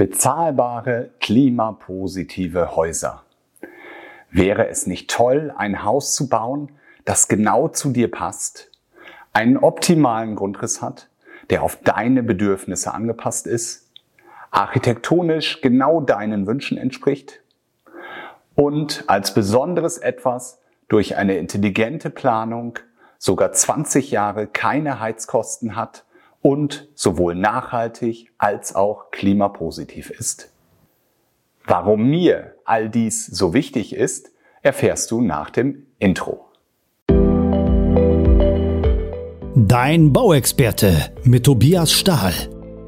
Bezahlbare, klimapositive Häuser. Wäre es nicht toll, ein Haus zu bauen, das genau zu dir passt, einen optimalen Grundriss hat, der auf deine Bedürfnisse angepasst ist, architektonisch genau deinen Wünschen entspricht und als besonderes etwas durch eine intelligente Planung sogar 20 Jahre keine Heizkosten hat und sowohl nachhaltig als auch klimapositiv ist. Warum mir all dies so wichtig ist, erfährst du nach dem Intro. Dein Bauexperte mit Tobias Stahl.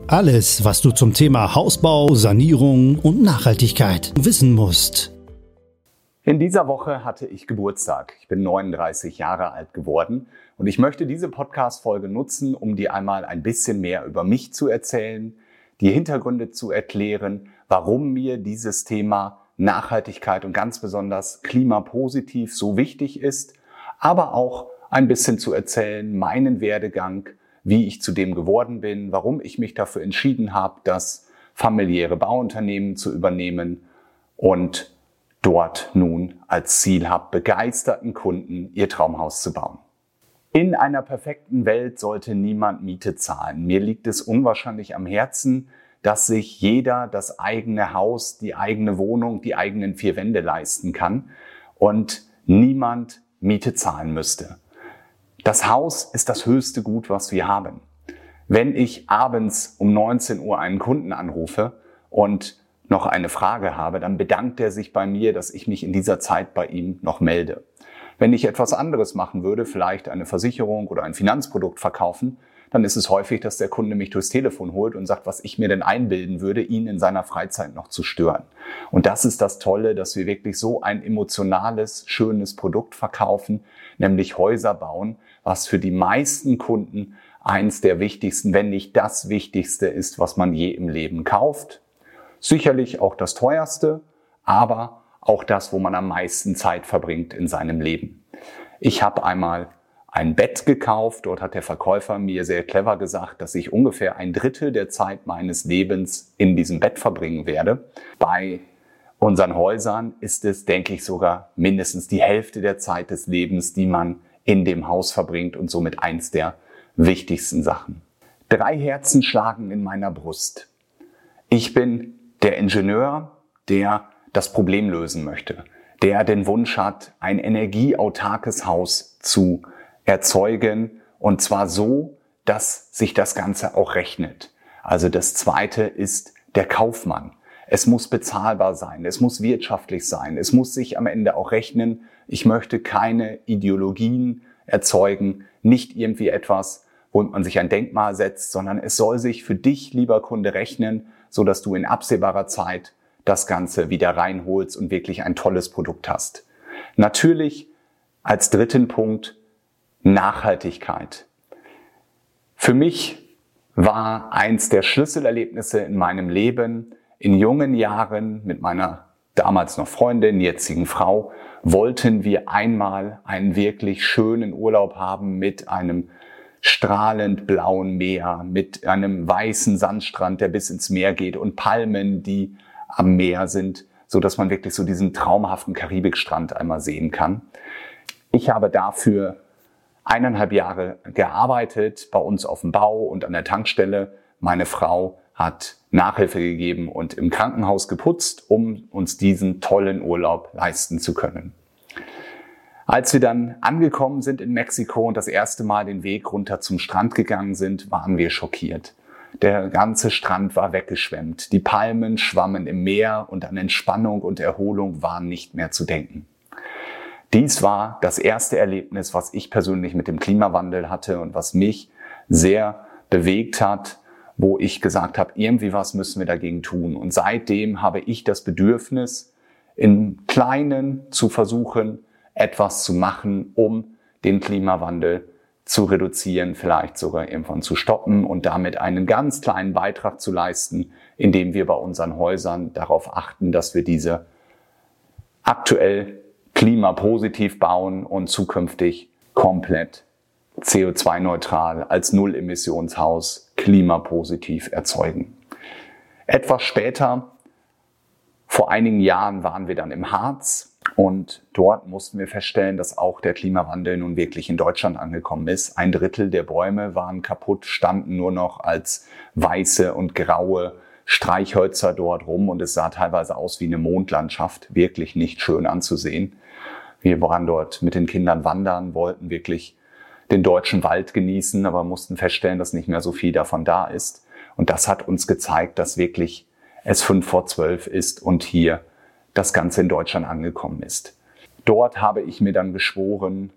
Alles, was du zum Thema Hausbau, Sanierung und Nachhaltigkeit wissen musst. In dieser Woche hatte ich Geburtstag. Ich bin 39 Jahre alt geworden und ich möchte diese Podcast-Folge nutzen, um dir einmal ein bisschen mehr über mich zu erzählen, die Hintergründe zu erklären, warum mir dieses Thema Nachhaltigkeit und ganz besonders klimapositiv so wichtig ist, aber auch ein bisschen zu erzählen, meinen Werdegang, wie ich zu dem geworden bin, warum ich mich dafür entschieden habe, das familiäre Bauunternehmen zu übernehmen und dort nun als Ziel habe, begeisterten Kunden ihr Traumhaus zu bauen. In einer perfekten Welt sollte niemand Miete zahlen. Mir liegt es unwahrscheinlich am Herzen, dass sich jeder das eigene Haus, die eigene Wohnung, die eigenen vier Wände leisten kann und niemand Miete zahlen müsste. Das Haus ist das höchste Gut, was wir haben. Wenn ich abends um 19 Uhr einen Kunden anrufe und noch eine Frage habe, dann bedankt er sich bei mir, dass ich mich in dieser Zeit bei ihm noch melde. Wenn ich etwas anderes machen würde, vielleicht eine Versicherung oder ein Finanzprodukt verkaufen, dann ist es häufig, dass der Kunde mich durchs Telefon holt und sagt, was ich mir denn einbilden würde, ihn in seiner Freizeit noch zu stören. Und das ist das Tolle, dass wir wirklich so ein emotionales, schönes Produkt verkaufen, nämlich Häuser bauen, was für die meisten Kunden eins der wichtigsten, wenn nicht das wichtigste ist, was man je im Leben kauft. Sicherlich auch das teuerste, aber auch das, wo man am meisten Zeit verbringt in seinem Leben. Ich habe einmal ein Bett gekauft. Dort hat der Verkäufer mir sehr clever gesagt, dass ich ungefähr ein Drittel der Zeit meines Lebens in diesem Bett verbringen werde. Bei unseren Häusern ist es, denke ich, sogar mindestens die Hälfte der Zeit des Lebens, die man in dem Haus verbringt und somit eins der wichtigsten Sachen. Drei Herzen schlagen in meiner Brust. Ich bin der Ingenieur, der das Problem lösen möchte, der den Wunsch hat, ein energieautarkes Haus zu erzeugen und zwar so, dass sich das Ganze auch rechnet. Also das zweite ist der Kaufmann. Es muss bezahlbar sein, es muss wirtschaftlich sein, es muss sich am Ende auch rechnen. Ich möchte keine Ideologien erzeugen, nicht irgendwie etwas, wo man sich ein Denkmal setzt, sondern es soll sich für dich, lieber Kunde, rechnen, so dass du in absehbarer Zeit das Ganze wieder reinholst und wirklich ein tolles Produkt hast. Natürlich als dritten Punkt Nachhaltigkeit. Für mich war eins der Schlüsselerlebnisse in meinem Leben, in jungen Jahren mit meiner damals noch Freundin, jetzigen Frau, wollten wir einmal einen wirklich schönen Urlaub haben mit einem strahlend blauen Meer, mit einem weißen Sandstrand, der bis ins Meer geht und Palmen, die am Meer sind, so dass man wirklich so diesen traumhaften Karibikstrand einmal sehen kann. Ich habe dafür eineinhalb Jahre gearbeitet bei uns auf dem Bau und an der Tankstelle. Meine Frau hat Nachhilfe gegeben und im Krankenhaus geputzt, um uns diesen tollen Urlaub leisten zu können. Als wir dann angekommen sind in Mexiko und das erste Mal den Weg runter zum Strand gegangen sind, waren wir schockiert. Der ganze Strand war weggeschwemmt. Die Palmen schwammen im Meer und an Entspannung und Erholung waren nicht mehr zu denken. Dies war das erste Erlebnis, was ich persönlich mit dem Klimawandel hatte und was mich sehr bewegt hat, wo ich gesagt habe, irgendwie was müssen wir dagegen tun. Und seitdem habe ich das Bedürfnis, in Kleinen zu versuchen, etwas zu machen, um den Klimawandel zu reduzieren, vielleicht sogar irgendwann zu stoppen und damit einen ganz kleinen Beitrag zu leisten, indem wir bei unseren Häusern darauf achten, dass wir diese aktuell klimapositiv bauen und zukünftig komplett CO2-neutral als Null-Emissionshaus klimapositiv erzeugen. Etwas später, vor einigen Jahren, waren wir dann im Harz und dort mussten wir feststellen, dass auch der Klimawandel nun wirklich in Deutschland angekommen ist. Ein Drittel der Bäume waren kaputt, standen nur noch als weiße und graue Streichhölzer dort rum und es sah teilweise aus wie eine Mondlandschaft, wirklich nicht schön anzusehen. Wir waren dort mit den Kindern wandern, wollten wirklich den deutschen Wald genießen, aber mussten feststellen, dass nicht mehr so viel davon da ist. Und das hat uns gezeigt, dass wirklich es fünf vor zwölf ist und hier das Ganze in Deutschland angekommen ist. Dort habe ich mir dann geschworen,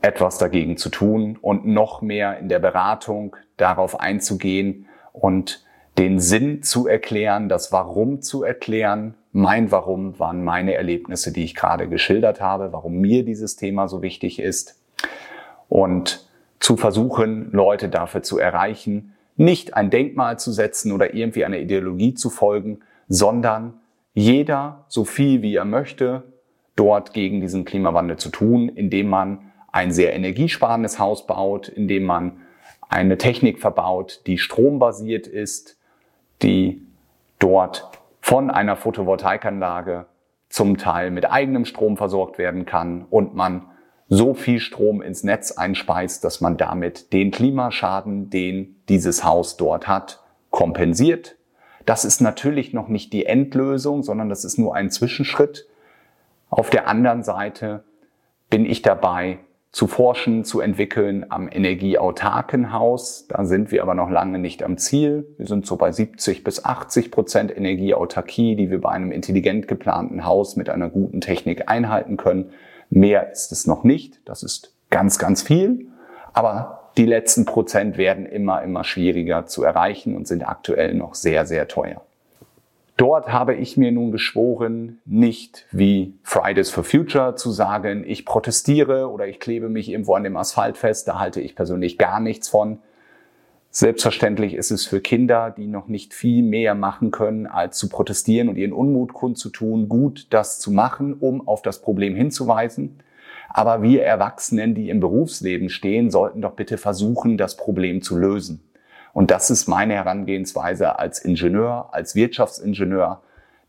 etwas dagegen zu tun und noch mehr in der Beratung darauf einzugehen und den Sinn zu erklären, das Warum zu erklären. Mein Warum waren meine Erlebnisse, die ich gerade geschildert habe, warum mir dieses Thema so wichtig ist. Und zu versuchen, Leute dafür zu erreichen, nicht ein Denkmal zu setzen oder irgendwie einer Ideologie zu folgen, sondern jeder so viel wie er möchte, dort gegen diesen Klimawandel zu tun, indem man ein sehr energiesparendes Haus baut, indem man eine Technik verbaut, die strombasiert ist, die dort von einer Photovoltaikanlage zum Teil mit eigenem Strom versorgt werden kann und man so viel Strom ins Netz einspeist, dass man damit den Klimaschaden, den dieses Haus dort hat, kompensiert. Das ist natürlich noch nicht die Endlösung, sondern das ist nur ein Zwischenschritt. Auf der anderen Seite bin ich dabei, zu forschen, zu entwickeln am energieautarken Haus. Da sind wir aber noch lange nicht am Ziel. Wir sind so bei 70 bis 80 Prozent Energieautarkie, die wir bei einem intelligent geplanten Haus mit einer guten Technik einhalten können. Mehr ist es noch nicht. Das ist ganz, ganz viel. Aber die letzten Prozent werden immer, immer schwieriger zu erreichen und sind aktuell noch sehr, sehr teuer. Dort habe ich mir nun geschworen, nicht wie Fridays for Future zu sagen, ich protestiere oder ich klebe mich irgendwo an dem Asphalt fest, da halte ich persönlich gar nichts von. Selbstverständlich ist es für Kinder, die noch nicht viel mehr machen können, als zu protestieren und ihren Unmut kundzutun, gut das zu machen, um auf das Problem hinzuweisen. Aber wir Erwachsenen, die im Berufsleben stehen, sollten doch bitte versuchen, das Problem zu lösen. Und das ist meine Herangehensweise als Ingenieur, als Wirtschaftsingenieur,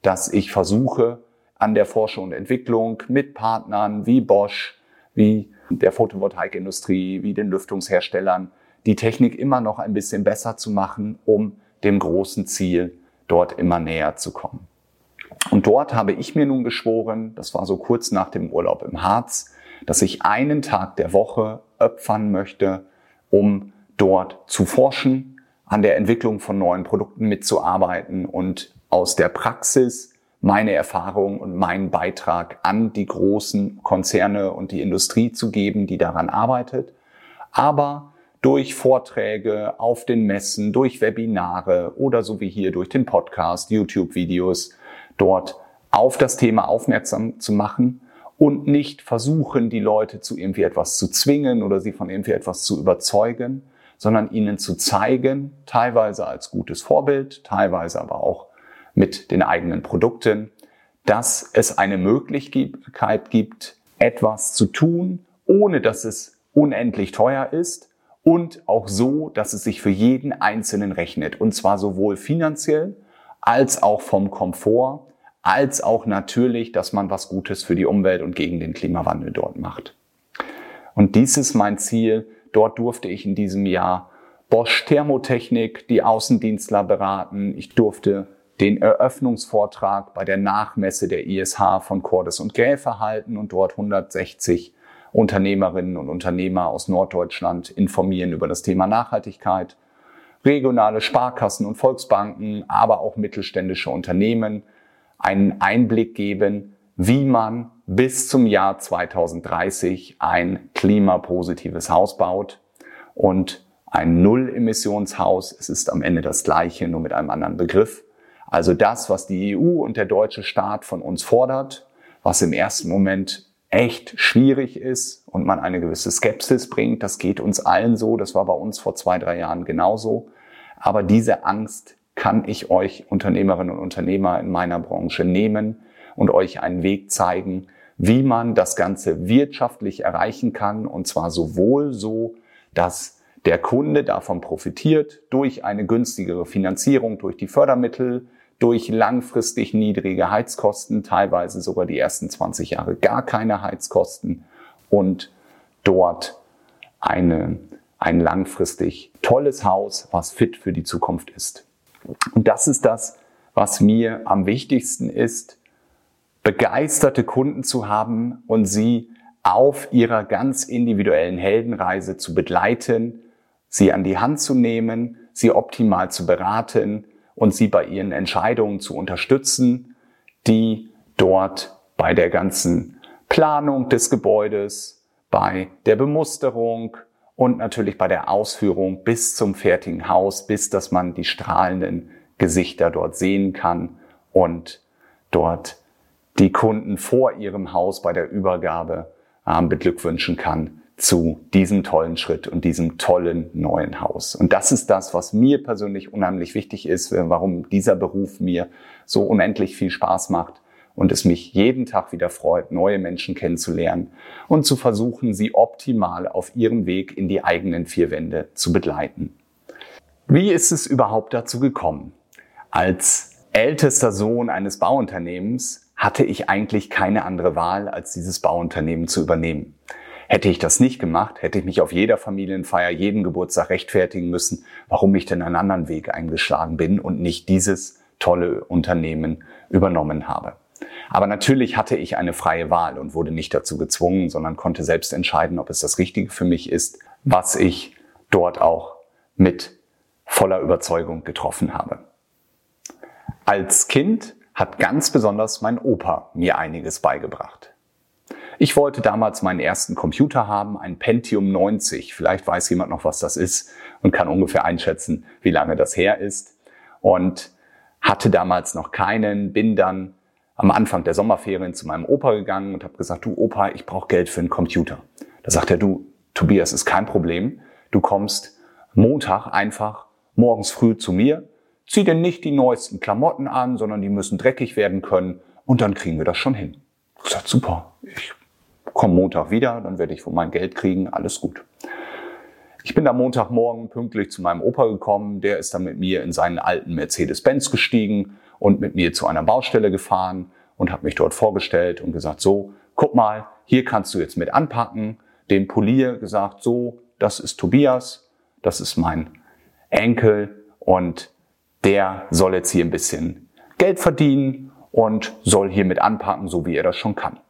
dass ich versuche, an der Forschung und Entwicklung mit Partnern wie Bosch, wie der Photovoltaikindustrie, wie den Lüftungsherstellern, die Technik immer noch ein bisschen besser zu machen, um dem großen Ziel dort immer näher zu kommen. Und dort habe ich mir nun geschworen, das war so kurz nach dem Urlaub im Harz, dass ich einen Tag der Woche opfern möchte, um dort zu forschen, an der Entwicklung von neuen Produkten mitzuarbeiten und aus der Praxis meine Erfahrung und meinen Beitrag an die großen Konzerne und die Industrie zu geben, die daran arbeitet, aber durch Vorträge auf den Messen, durch Webinare oder so wie hier durch den Podcast, YouTube-Videos dort auf das Thema aufmerksam zu machen und nicht versuchen, die Leute zu irgendwie etwas zu zwingen oder sie von irgendwie etwas zu überzeugen, sondern ihnen zu zeigen, teilweise als gutes Vorbild, teilweise aber auch mit den eigenen Produkten, dass es eine Möglichkeit gibt, etwas zu tun, ohne dass es unendlich teuer ist und auch so, dass es sich für jeden Einzelnen rechnet. Und zwar sowohl finanziell als auch vom Komfort, als auch natürlich, dass man was Gutes für die Umwelt und gegen den Klimawandel dort macht. Und dies ist mein Ziel, Dort durfte ich in diesem Jahr Bosch Thermotechnik, die Außendienstler beraten. Ich durfte den Eröffnungsvortrag bei der Nachmesse der ISH von Cordes und Gräfe halten und dort 160 Unternehmerinnen und Unternehmer aus Norddeutschland informieren über das Thema Nachhaltigkeit. Regionale Sparkassen und Volksbanken, aber auch mittelständische Unternehmen einen Einblick geben, wie man bis zum Jahr 2030 ein klimapositives Haus baut und ein Null-Emissionshaus. Es ist am Ende das gleiche, nur mit einem anderen Begriff. Also das, was die EU und der deutsche Staat von uns fordert, was im ersten Moment echt schwierig ist und man eine gewisse Skepsis bringt, das geht uns allen so, das war bei uns vor zwei, drei Jahren genauso. Aber diese Angst kann ich euch Unternehmerinnen und Unternehmer in meiner Branche nehmen und euch einen Weg zeigen, wie man das Ganze wirtschaftlich erreichen kann. Und zwar sowohl so, dass der Kunde davon profitiert durch eine günstigere Finanzierung, durch die Fördermittel, durch langfristig niedrige Heizkosten, teilweise sogar die ersten 20 Jahre gar keine Heizkosten und dort eine, ein langfristig tolles Haus, was fit für die Zukunft ist. Und das ist das, was mir am wichtigsten ist, begeisterte Kunden zu haben und sie auf ihrer ganz individuellen Heldenreise zu begleiten, sie an die Hand zu nehmen, sie optimal zu beraten und sie bei ihren Entscheidungen zu unterstützen, die dort bei der ganzen Planung des Gebäudes, bei der Bemusterung und natürlich bei der Ausführung bis zum fertigen Haus, bis dass man die strahlenden Gesichter dort sehen kann und dort die Kunden vor ihrem Haus bei der Übergabe äh, beglückwünschen kann zu diesem tollen Schritt und diesem tollen neuen Haus. Und das ist das, was mir persönlich unheimlich wichtig ist, warum dieser Beruf mir so unendlich viel Spaß macht und es mich jeden Tag wieder freut, neue Menschen kennenzulernen und zu versuchen, sie optimal auf ihrem Weg in die eigenen vier Wände zu begleiten. Wie ist es überhaupt dazu gekommen? Als ältester Sohn eines Bauunternehmens hatte ich eigentlich keine andere Wahl, als dieses Bauunternehmen zu übernehmen. Hätte ich das nicht gemacht, hätte ich mich auf jeder Familienfeier, jeden Geburtstag rechtfertigen müssen, warum ich denn einen anderen Weg eingeschlagen bin und nicht dieses tolle Unternehmen übernommen habe. Aber natürlich hatte ich eine freie Wahl und wurde nicht dazu gezwungen, sondern konnte selbst entscheiden, ob es das Richtige für mich ist, was ich dort auch mit voller Überzeugung getroffen habe. Als Kind hat ganz besonders mein Opa mir einiges beigebracht. Ich wollte damals meinen ersten Computer haben, ein Pentium 90. Vielleicht weiß jemand noch, was das ist und kann ungefähr einschätzen, wie lange das her ist. Und hatte damals noch keinen, bin dann am Anfang der Sommerferien zu meinem Opa gegangen und habe gesagt, du Opa, ich brauche Geld für einen Computer. Da sagt er, du Tobias, ist kein Problem. Du kommst Montag einfach morgens früh zu mir, zieh dir nicht die neuesten Klamotten an, sondern die müssen dreckig werden können und dann kriegen wir das schon hin. Ich gesagt, super, ich komme Montag wieder, dann werde ich von mein Geld kriegen, alles gut. Ich bin am Montagmorgen pünktlich zu meinem Opa gekommen, der ist dann mit mir in seinen alten Mercedes-Benz gestiegen und mit mir zu einer Baustelle gefahren und hat mich dort vorgestellt und gesagt, so, guck mal, hier kannst du jetzt mit anpacken, den Polier gesagt, so, das ist Tobias, das ist mein Enkel und der soll jetzt hier ein bisschen Geld verdienen und soll hier mit anpacken, so wie er das schon kann.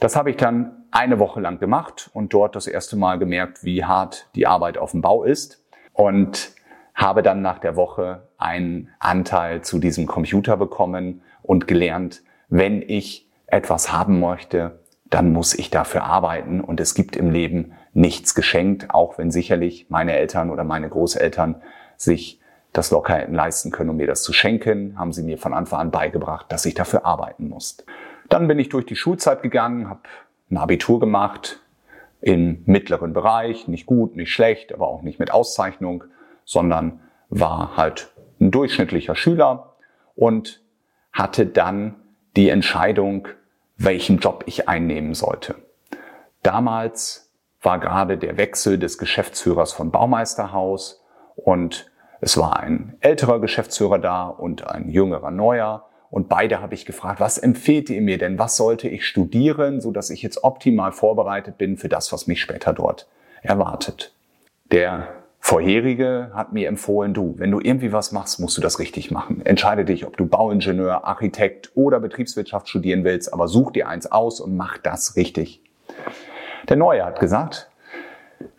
Das habe ich dann eine Woche lang gemacht und dort das erste Mal gemerkt, wie hart die Arbeit auf dem Bau ist und habe dann nach der Woche einen Anteil zu diesem Computer bekommen und gelernt, wenn ich etwas haben möchte, dann muss ich dafür arbeiten. Und es gibt im Leben nichts geschenkt, auch wenn sicherlich meine Eltern oder meine Großeltern sich das locker hätten leisten können, um mir das zu schenken, haben sie mir von Anfang an beigebracht, dass ich dafür arbeiten muss. Dann bin ich durch die Schulzeit gegangen, habe ein Abitur gemacht im mittleren Bereich, nicht gut, nicht schlecht, aber auch nicht mit Auszeichnung, sondern war halt ein durchschnittlicher Schüler und hatte dann die Entscheidung, welchen Job ich einnehmen sollte. Damals war gerade der Wechsel des Geschäftsführers von Baumeisterhaus und es war ein älterer Geschäftsführer da und ein jüngerer neuer und beide habe ich gefragt, was empfehlt ihr mir denn? Was sollte ich studieren, so dass ich jetzt optimal vorbereitet bin für das, was mich später dort erwartet? Der Vorherige hat mir empfohlen, du, wenn du irgendwie was machst, musst du das richtig machen. Entscheide dich, ob du Bauingenieur, Architekt oder Betriebswirtschaft studieren willst, aber such dir eins aus und mach das richtig. Der Neue hat gesagt,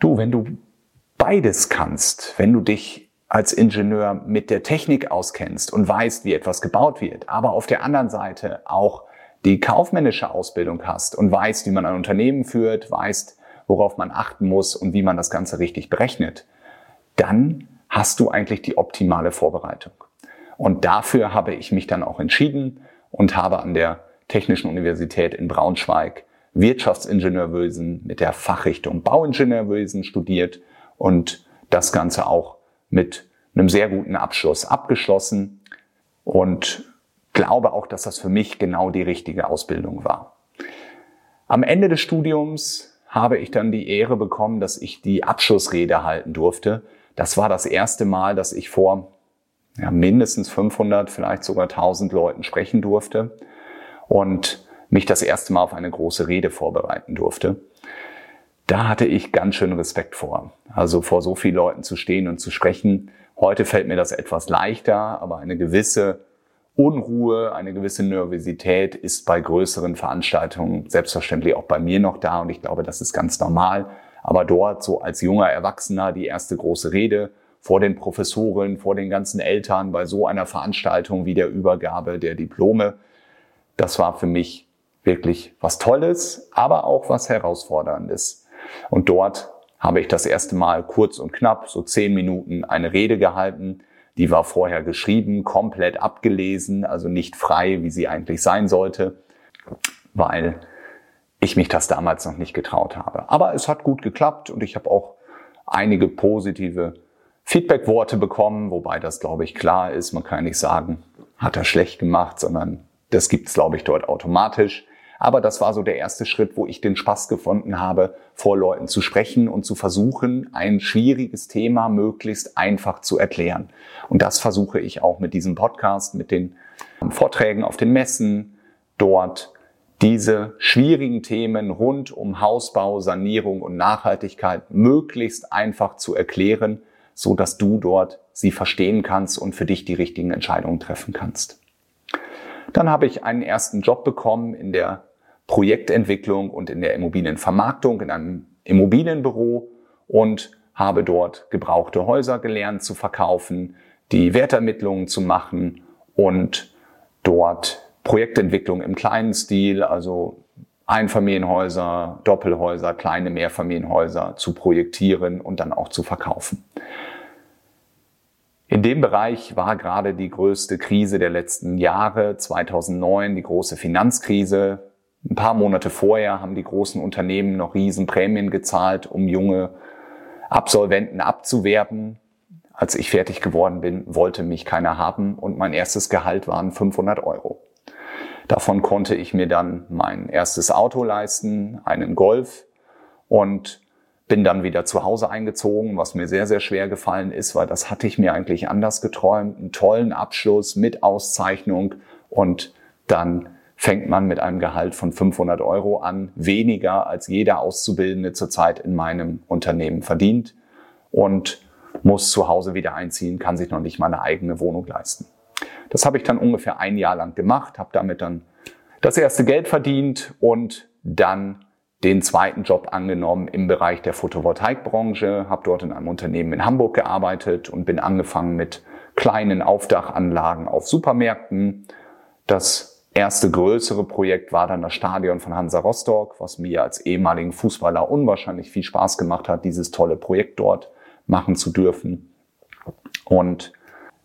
du, wenn du beides kannst, wenn du dich als Ingenieur mit der Technik auskennst und weißt, wie etwas gebaut wird, aber auf der anderen Seite auch die kaufmännische Ausbildung hast und weißt, wie man ein Unternehmen führt, weißt, worauf man achten muss und wie man das Ganze richtig berechnet, dann hast du eigentlich die optimale Vorbereitung. Und dafür habe ich mich dann auch entschieden und habe an der Technischen Universität in Braunschweig Wirtschaftsingenieurwesen mit der Fachrichtung Bauingenieurwesen studiert und das Ganze auch mit einem sehr guten Abschluss abgeschlossen und glaube auch, dass das für mich genau die richtige Ausbildung war. Am Ende des Studiums habe ich dann die Ehre bekommen, dass ich die Abschlussrede halten durfte. Das war das erste Mal, dass ich vor ja, mindestens 500, vielleicht sogar 1000 Leuten sprechen durfte und mich das erste Mal auf eine große Rede vorbereiten durfte. Da hatte ich ganz schön Respekt vor. Also vor so vielen Leuten zu stehen und zu sprechen. Heute fällt mir das etwas leichter, aber eine gewisse Unruhe, eine gewisse Nervosität ist bei größeren Veranstaltungen selbstverständlich auch bei mir noch da und ich glaube, das ist ganz normal. Aber dort so als junger Erwachsener die erste große Rede vor den Professoren, vor den ganzen Eltern bei so einer Veranstaltung wie der Übergabe der Diplome, das war für mich wirklich was Tolles, aber auch was Herausforderndes. Und dort habe ich das erste Mal kurz und knapp, so zehn Minuten, eine Rede gehalten die war vorher geschrieben, komplett abgelesen, also nicht frei, wie sie eigentlich sein sollte, weil ich mich das damals noch nicht getraut habe. Aber es hat gut geklappt und ich habe auch einige positive Feedback-Worte bekommen, wobei das, glaube ich, klar ist. Man kann nicht sagen, hat er schlecht gemacht, sondern das gibt's, glaube ich, dort automatisch. Aber das war so der erste Schritt, wo ich den Spaß gefunden habe, vor Leuten zu sprechen und zu versuchen, ein schwieriges Thema möglichst einfach zu erklären. Und das versuche ich auch mit diesem Podcast, mit den Vorträgen auf den Messen, dort diese schwierigen Themen rund um Hausbau, Sanierung und Nachhaltigkeit möglichst einfach zu erklären, so dass du dort sie verstehen kannst und für dich die richtigen Entscheidungen treffen kannst. Dann habe ich einen ersten Job bekommen in der Projektentwicklung und in der Immobilienvermarktung in einem Immobilienbüro und habe dort gebrauchte Häuser gelernt zu verkaufen, die Wertermittlungen zu machen und dort Projektentwicklung im kleinen Stil, also Einfamilienhäuser, Doppelhäuser, kleine Mehrfamilienhäuser zu projektieren und dann auch zu verkaufen. In dem Bereich war gerade die größte Krise der letzten Jahre, 2009, die große Finanzkrise. Ein paar Monate vorher haben die großen Unternehmen noch Riesenprämien gezahlt, um junge Absolventen abzuwerben. Als ich fertig geworden bin, wollte mich keiner haben und mein erstes Gehalt waren 500 Euro. Davon konnte ich mir dann mein erstes Auto leisten, einen Golf und bin dann wieder zu Hause eingezogen, was mir sehr, sehr schwer gefallen ist, weil das hatte ich mir eigentlich anders geträumt. Einen tollen Abschluss mit Auszeichnung und dann fängt man mit einem Gehalt von 500 Euro an, weniger als jeder Auszubildende zurzeit in meinem Unternehmen verdient und muss zu Hause wieder einziehen, kann sich noch nicht mal eine eigene Wohnung leisten. Das habe ich dann ungefähr ein Jahr lang gemacht, habe damit dann das erste Geld verdient und dann den zweiten Job angenommen im Bereich der Photovoltaikbranche, habe dort in einem Unternehmen in Hamburg gearbeitet und bin angefangen mit kleinen Aufdachanlagen auf Supermärkten. Das erste größere Projekt war dann das Stadion von Hansa Rostock, was mir als ehemaligen Fußballer unwahrscheinlich viel Spaß gemacht hat, dieses tolle Projekt dort machen zu dürfen. Und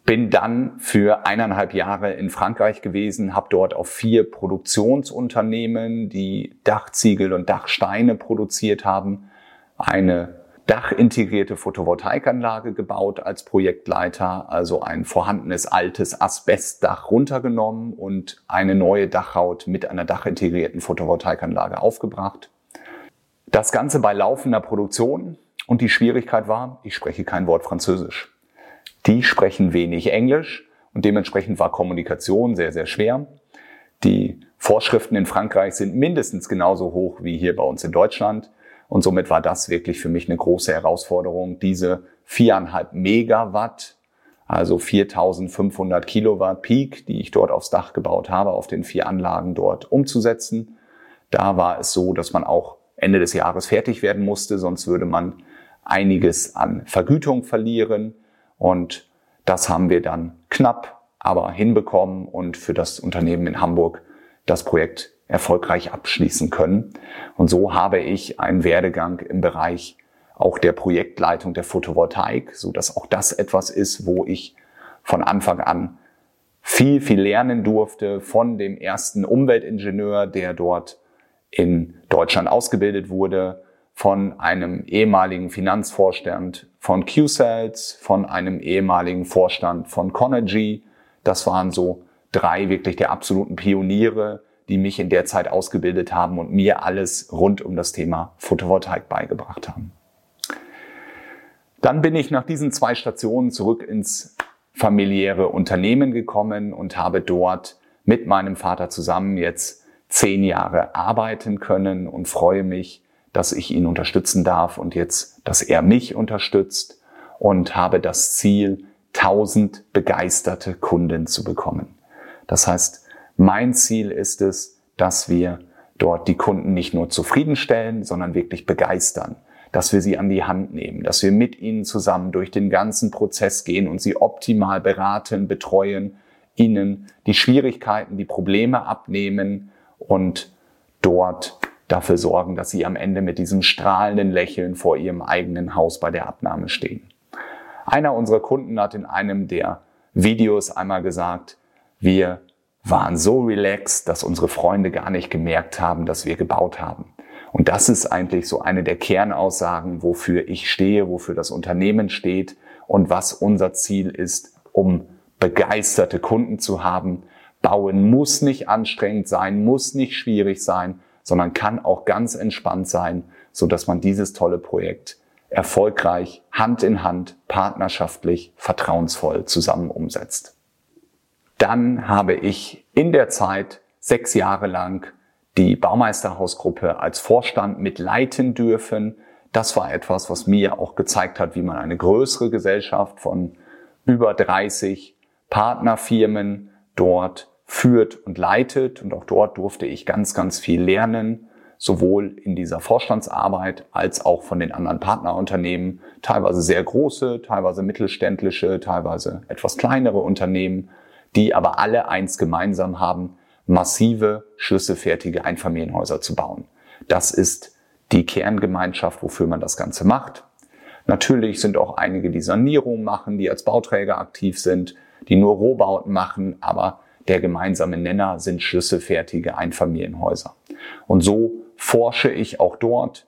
bin dann für eineinhalb Jahre in Frankreich gewesen, habe dort auf vier Produktionsunternehmen, die Dachziegel und Dachsteine produziert haben, eine dachintegrierte Photovoltaikanlage gebaut als Projektleiter, also ein vorhandenes altes Asbestdach runtergenommen und eine neue Dachhaut mit einer dachintegrierten Photovoltaikanlage aufgebracht. Das Ganze bei laufender Produktion und die Schwierigkeit war, ich spreche kein Wort Französisch. Die sprechen wenig Englisch und dementsprechend war Kommunikation sehr, sehr schwer. Die Vorschriften in Frankreich sind mindestens genauso hoch wie hier bei uns in Deutschland. Und somit war das wirklich für mich eine große Herausforderung, diese viereinhalb Megawatt, also 4500 Kilowatt Peak, die ich dort aufs Dach gebaut habe, auf den vier Anlagen dort umzusetzen. Da war es so, dass man auch Ende des Jahres fertig werden musste, sonst würde man einiges an Vergütung verlieren. Und das haben wir dann knapp, aber hinbekommen und für das Unternehmen in Hamburg das Projekt erfolgreich abschließen können. Und so habe ich einen Werdegang im Bereich auch der Projektleitung der Photovoltaik, so dass auch das etwas ist, wo ich von Anfang an viel, viel lernen durfte von dem ersten Umweltingenieur, der dort in Deutschland ausgebildet wurde, von einem ehemaligen Finanzvorstand von Q-Cells, von einem ehemaligen Vorstand von Conergy. Das waren so drei wirklich der absoluten Pioniere, die mich in der Zeit ausgebildet haben und mir alles rund um das Thema Photovoltaik beigebracht haben. Dann bin ich nach diesen zwei Stationen zurück ins familiäre Unternehmen gekommen und habe dort mit meinem Vater zusammen jetzt zehn Jahre arbeiten können und freue mich, dass ich ihn unterstützen darf und jetzt, dass er mich unterstützt und habe das Ziel, 1000 begeisterte Kunden zu bekommen. Das heißt, mein Ziel ist es, dass wir dort die Kunden nicht nur zufriedenstellen, sondern wirklich begeistern, dass wir sie an die Hand nehmen, dass wir mit ihnen zusammen durch den ganzen Prozess gehen und sie optimal beraten, betreuen, ihnen die Schwierigkeiten, die Probleme abnehmen und dort dafür sorgen, dass sie am Ende mit diesem strahlenden Lächeln vor ihrem eigenen Haus bei der Abnahme stehen. Einer unserer Kunden hat in einem der Videos einmal gesagt, wir waren so relaxed, dass unsere Freunde gar nicht gemerkt haben, dass wir gebaut haben. Und das ist eigentlich so eine der Kernaussagen, wofür ich stehe, wofür das Unternehmen steht und was unser Ziel ist, um begeisterte Kunden zu haben. Bauen muss nicht anstrengend sein, muss nicht schwierig sein, sondern kann auch ganz entspannt sein, so dass man dieses tolle Projekt erfolgreich, Hand in Hand, partnerschaftlich, vertrauensvoll zusammen umsetzt. Dann habe ich in der Zeit sechs Jahre lang die Baumeisterhausgruppe als Vorstand mitleiten dürfen. Das war etwas, was mir auch gezeigt hat, wie man eine größere Gesellschaft von über 30 Partnerfirmen dort führt und leitet. Und auch dort durfte ich ganz, ganz viel lernen sowohl in dieser Vorstandsarbeit als auch von den anderen Partnerunternehmen, teilweise sehr große, teilweise mittelständische, teilweise etwas kleinere Unternehmen, die aber alle eins gemeinsam haben, massive, schlüsselfertige Einfamilienhäuser zu bauen. Das ist die Kerngemeinschaft, wofür man das Ganze macht. Natürlich sind auch einige, die Sanierung machen, die als Bauträger aktiv sind, die nur Rohbauten machen, aber der gemeinsame Nenner sind schlüsselfertige Einfamilienhäuser. Und so forsche ich auch dort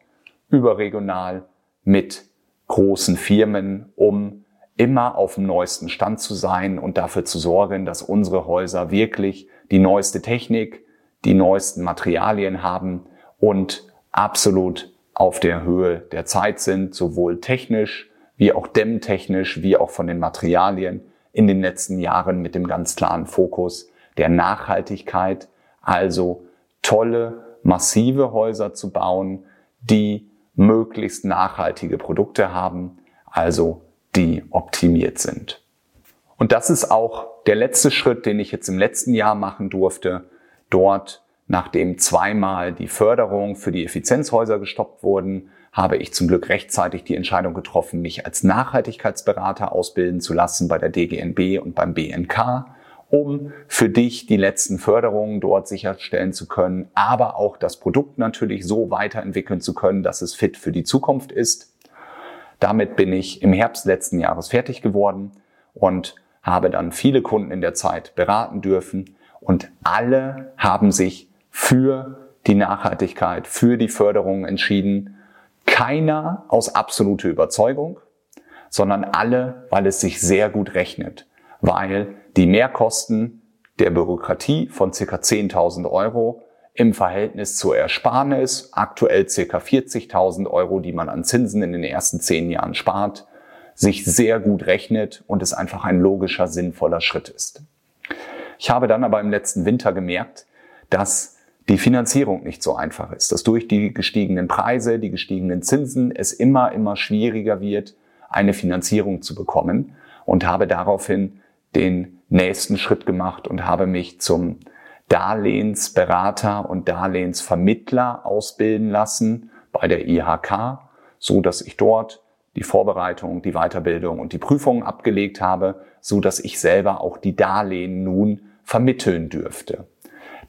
überregional mit großen Firmen, um immer auf dem neuesten Stand zu sein und dafür zu sorgen, dass unsere Häuser wirklich die neueste Technik, die neuesten Materialien haben und absolut auf der Höhe der Zeit sind, sowohl technisch wie auch dämmtechnisch, wie auch von den Materialien in den letzten Jahren mit dem ganz klaren Fokus der Nachhaltigkeit, also tolle massive Häuser zu bauen, die möglichst nachhaltige Produkte haben, also die optimiert sind. Und das ist auch der letzte Schritt, den ich jetzt im letzten Jahr machen durfte. Dort, nachdem zweimal die Förderung für die Effizienzhäuser gestoppt wurden, habe ich zum Glück rechtzeitig die Entscheidung getroffen, mich als Nachhaltigkeitsberater ausbilden zu lassen bei der DGNB und beim BNK um für dich die letzten Förderungen dort sicherstellen zu können, aber auch das Produkt natürlich so weiterentwickeln zu können, dass es fit für die Zukunft ist. Damit bin ich im Herbst letzten Jahres fertig geworden und habe dann viele Kunden in der Zeit beraten dürfen und alle haben sich für die Nachhaltigkeit, für die Förderung entschieden. Keiner aus absoluter Überzeugung, sondern alle, weil es sich sehr gut rechnet, weil die Mehrkosten der Bürokratie von ca. 10.000 Euro im Verhältnis zur Ersparnis, aktuell ca. 40.000 Euro, die man an Zinsen in den ersten zehn Jahren spart, sich sehr gut rechnet und es einfach ein logischer, sinnvoller Schritt ist. Ich habe dann aber im letzten Winter gemerkt, dass die Finanzierung nicht so einfach ist, dass durch die gestiegenen Preise, die gestiegenen Zinsen es immer, immer schwieriger wird, eine Finanzierung zu bekommen und habe daraufhin den nächsten Schritt gemacht und habe mich zum Darlehensberater und Darlehensvermittler ausbilden lassen bei der IHK, so dass ich dort die Vorbereitung, die Weiterbildung und die Prüfungen abgelegt habe, so dass ich selber auch die Darlehen nun vermitteln dürfte.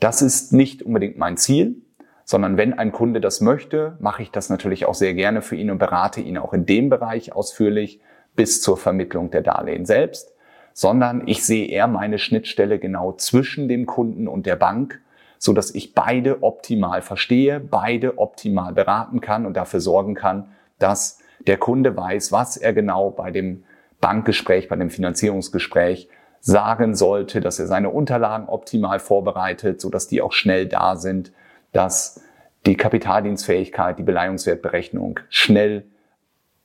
Das ist nicht unbedingt mein Ziel, sondern wenn ein Kunde das möchte, mache ich das natürlich auch sehr gerne für ihn und berate ihn auch in dem Bereich ausführlich bis zur Vermittlung der Darlehen selbst sondern ich sehe eher meine Schnittstelle genau zwischen dem Kunden und der Bank, so dass ich beide optimal verstehe, beide optimal beraten kann und dafür sorgen kann, dass der Kunde weiß, was er genau bei dem Bankgespräch, bei dem Finanzierungsgespräch sagen sollte, dass er seine Unterlagen optimal vorbereitet, sodass die auch schnell da sind, dass die Kapitaldienstfähigkeit, die Beleihungswertberechnung schnell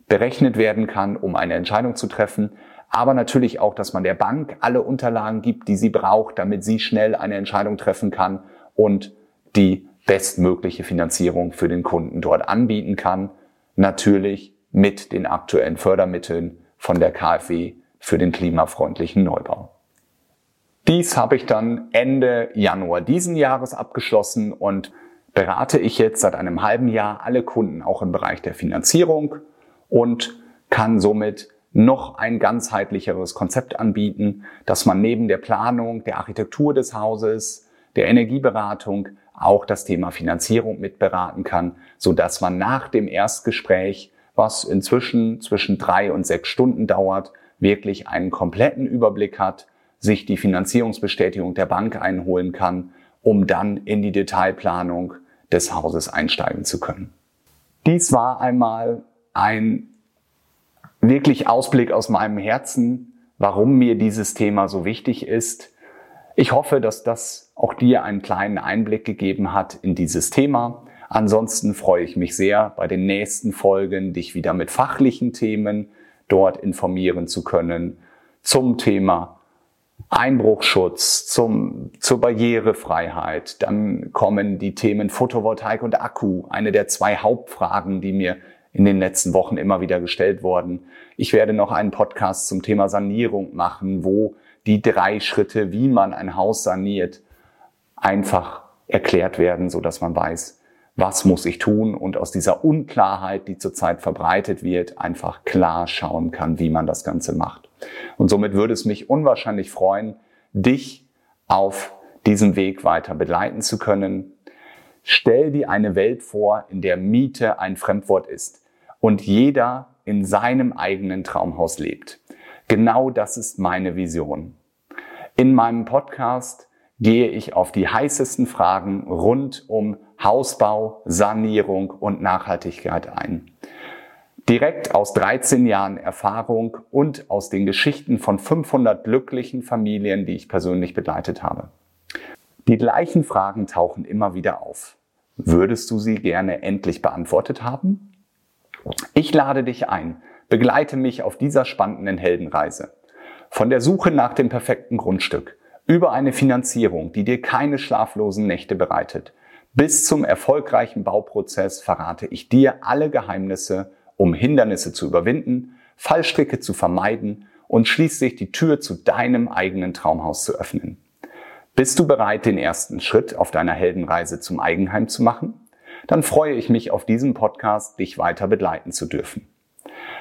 berechnet werden kann, um eine Entscheidung zu treffen. Aber natürlich auch, dass man der Bank alle Unterlagen gibt, die sie braucht, damit sie schnell eine Entscheidung treffen kann und die bestmögliche Finanzierung für den Kunden dort anbieten kann. Natürlich mit den aktuellen Fördermitteln von der KfW für den klimafreundlichen Neubau. Dies habe ich dann Ende Januar diesen Jahres abgeschlossen und berate ich jetzt seit einem halben Jahr alle Kunden auch im Bereich der Finanzierung und kann somit noch ein ganzheitlicheres Konzept anbieten, dass man neben der Planung, der Architektur des Hauses, der Energieberatung auch das Thema Finanzierung mitberaten kann, so dass man nach dem Erstgespräch, was inzwischen zwischen drei und sechs Stunden dauert, wirklich einen kompletten Überblick hat, sich die Finanzierungsbestätigung der Bank einholen kann, um dann in die Detailplanung des Hauses einsteigen zu können. Dies war einmal ein wirklich Ausblick aus meinem Herzen, warum mir dieses Thema so wichtig ist. Ich hoffe, dass das auch dir einen kleinen Einblick gegeben hat in dieses Thema. Ansonsten freue ich mich sehr, bei den nächsten Folgen dich wieder mit fachlichen Themen dort informieren zu können zum Thema Einbruchschutz, zum, zur Barrierefreiheit. Dann kommen die Themen Photovoltaik und Akku, eine der zwei Hauptfragen, die mir in den letzten Wochen immer wieder gestellt worden. Ich werde noch einen Podcast zum Thema Sanierung machen, wo die drei Schritte, wie man ein Haus saniert, einfach erklärt werden, so dass man weiß, was muss ich tun und aus dieser Unklarheit, die zurzeit verbreitet wird, einfach klar schauen kann, wie man das Ganze macht. Und somit würde es mich unwahrscheinlich freuen, dich auf diesem Weg weiter begleiten zu können. Stell dir eine Welt vor, in der Miete ein Fremdwort ist und jeder in seinem eigenen Traumhaus lebt. Genau das ist meine Vision. In meinem Podcast gehe ich auf die heißesten Fragen rund um Hausbau, Sanierung und Nachhaltigkeit ein. Direkt aus 13 Jahren Erfahrung und aus den Geschichten von 500 glücklichen Familien, die ich persönlich begleitet habe. Die gleichen Fragen tauchen immer wieder auf. Würdest du sie gerne endlich beantwortet haben? Ich lade dich ein, begleite mich auf dieser spannenden Heldenreise. Von der Suche nach dem perfekten Grundstück, über eine Finanzierung, die dir keine schlaflosen Nächte bereitet, bis zum erfolgreichen Bauprozess verrate ich dir alle Geheimnisse, um Hindernisse zu überwinden, Fallstricke zu vermeiden und schließlich die Tür zu deinem eigenen Traumhaus zu öffnen. Bist du bereit, den ersten Schritt auf deiner Heldenreise zum Eigenheim zu machen? dann freue ich mich auf diesem Podcast, dich weiter begleiten zu dürfen.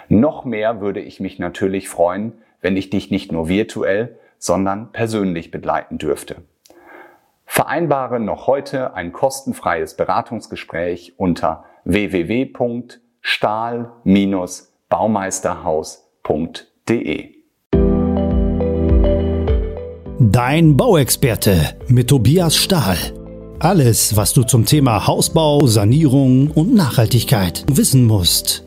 Noch mehr würde ich mich natürlich freuen, wenn ich dich nicht nur virtuell, sondern persönlich begleiten dürfte. Vereinbare noch heute ein kostenfreies Beratungsgespräch unter www.stahl-baumeisterhaus.de. Dein Bauexperte mit Tobias Stahl. Alles, was du zum Thema Hausbau, Sanierung und Nachhaltigkeit wissen musst.